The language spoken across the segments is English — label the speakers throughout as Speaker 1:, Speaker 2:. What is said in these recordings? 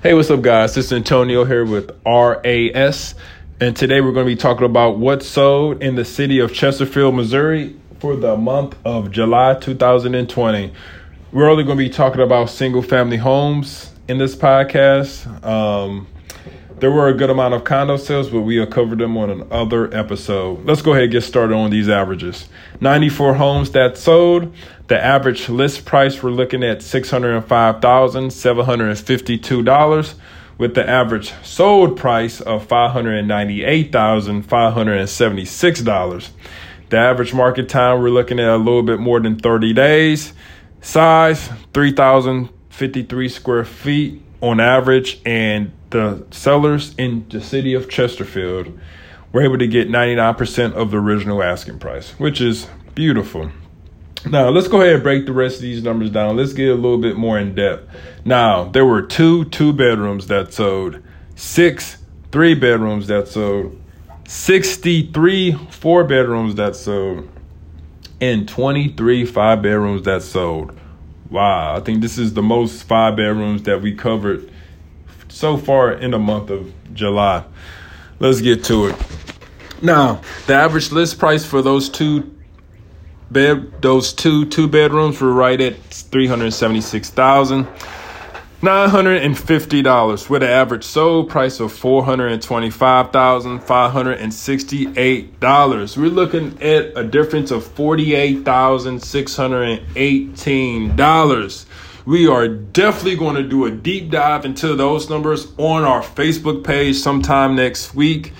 Speaker 1: Hey, what's up, guys? This is Antonio here with RAS, and today we're going to be talking about what sold in the city of Chesterfield, Missouri for the month of July 2020. We're only going to be talking about single family homes in this podcast. Um, there were a good amount of condo sales, but we will cover them on another episode. Let's go ahead and get started on these averages. 94 homes that sold. The average list price we're looking at $605,752 with the average sold price of $598,576. The average market time we're looking at a little bit more than 30 days. Size 3,053 square feet on average and the sellers in the city of Chesterfield were able to get 99% of the original asking price, which is beautiful. Now, let's go ahead and break the rest of these numbers down. Let's get a little bit more in depth. Now, there were two two bedrooms that sold, six three bedrooms that sold, 63 four bedrooms that sold, and 23 five bedrooms that sold. Wow, I think this is the most five bedrooms that we covered so far in the month of July. Let's get to it. Now, the average list price for those two bed those two two bedrooms were right at three hundred seventy six thousand nine hundred and fifty dollars with an average sold price of four hundred and twenty five thousand five hundred and sixty eight dollars. We're looking at a difference of forty eight thousand six hundred and eighteen dollars. We are definitely going to do a deep dive into those numbers on our Facebook page sometime next week.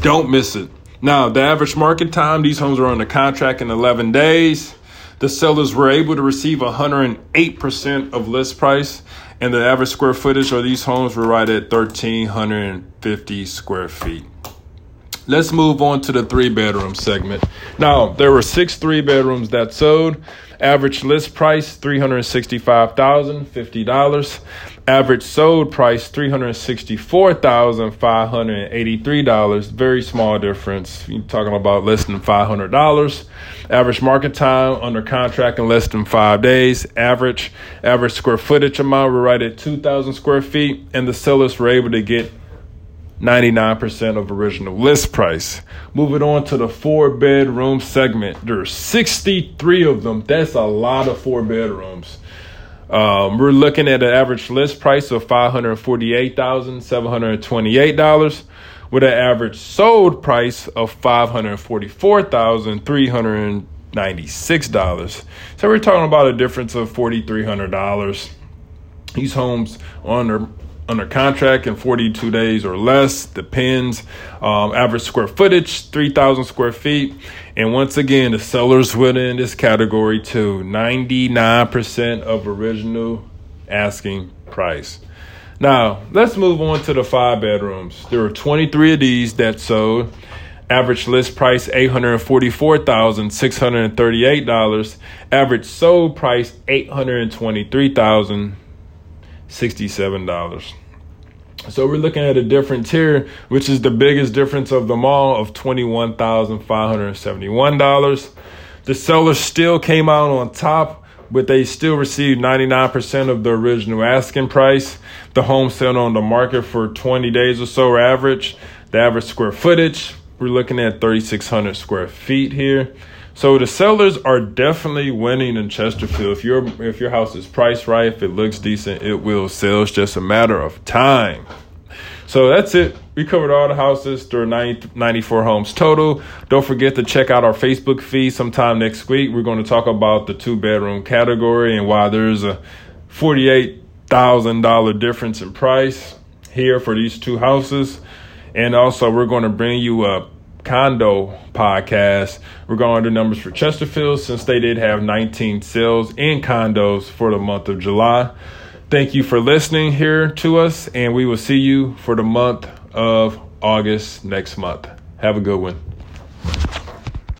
Speaker 1: Don't miss it. Now, the average market time, these homes are under contract in 11 days. The sellers were able to receive 108% of list price, and the average square footage of these homes were right at 1,350 square feet. Let's move on to the three bedroom segment. Now, there were six three bedrooms that sold. Average list price $365,050. Average sold price $364,583. Very small difference. You're talking about less than $500. Average market time under contract in less than five days. Average average square footage amount we're right at 2,000 square feet, and the sellers were able to get 99% of original list price. Moving on to the four bedroom segment. There's 63 of them. That's a lot of four bedrooms. Um, we're looking at an average list price of $548,728 with an average sold price of $544,396. So we're talking about a difference of $4,300. These homes on their under contract in 42 days or less. Depends. Um, average square footage, 3,000 square feet. And once again, the sellers within this category too. 99% of original asking price. Now, let's move on to the five bedrooms. There are 23 of these that sold. Average list price $844,638. Average sold price $823,000. $67. So we're looking at a difference here, which is the biggest difference of them all of $21,571. The seller still came out on top, but they still received 99% of the original asking price. The home sat on the market for 20 days or so average. The average square footage, we're looking at 3,600 square feet here. So the sellers are definitely winning in Chesterfield. If your if your house is priced right, if it looks decent, it will sell. It's just a matter of time. So that's it. We covered all the houses. There are 90, 94 homes total. Don't forget to check out our Facebook feed sometime next week. We're going to talk about the two bedroom category and why there's a $48,000 difference in price here for these two houses. And also, we're going to bring you up condo podcast regarding the numbers for Chesterfield since they did have 19 sales in condos for the month of July. Thank you for listening here to us, and we will see you for the month of August next month. Have a good one.